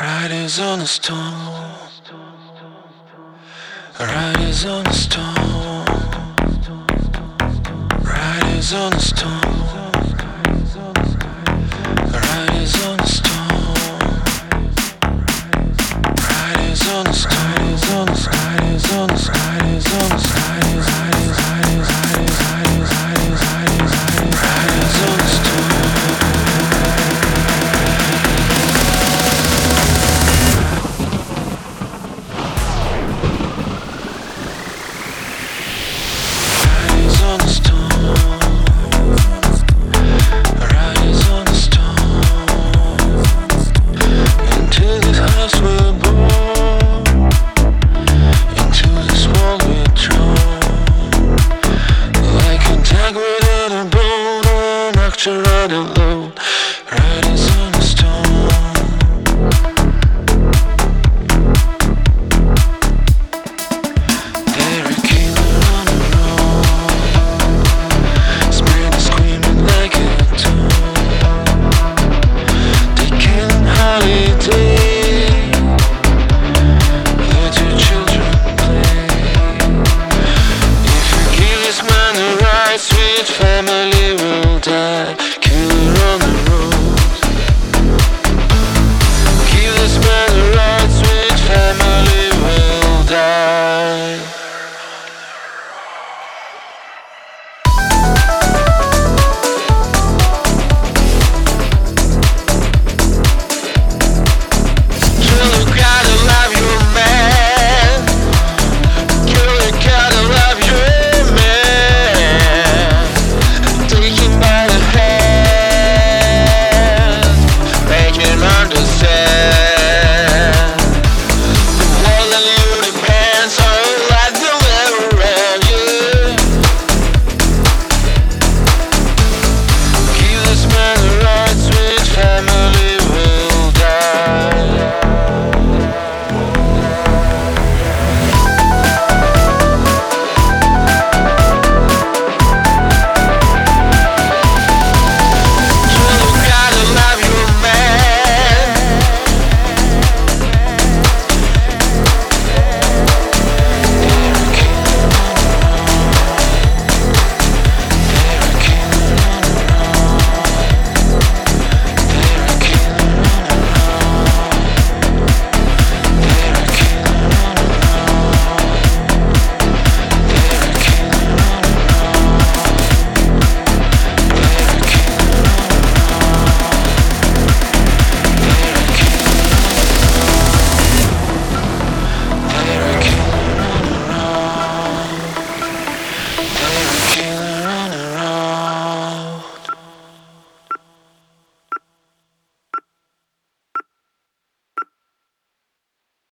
Riders on the storm. Riders on the storm. Riders on the storm. Riders on the storm. Riders on the. storm. you're not low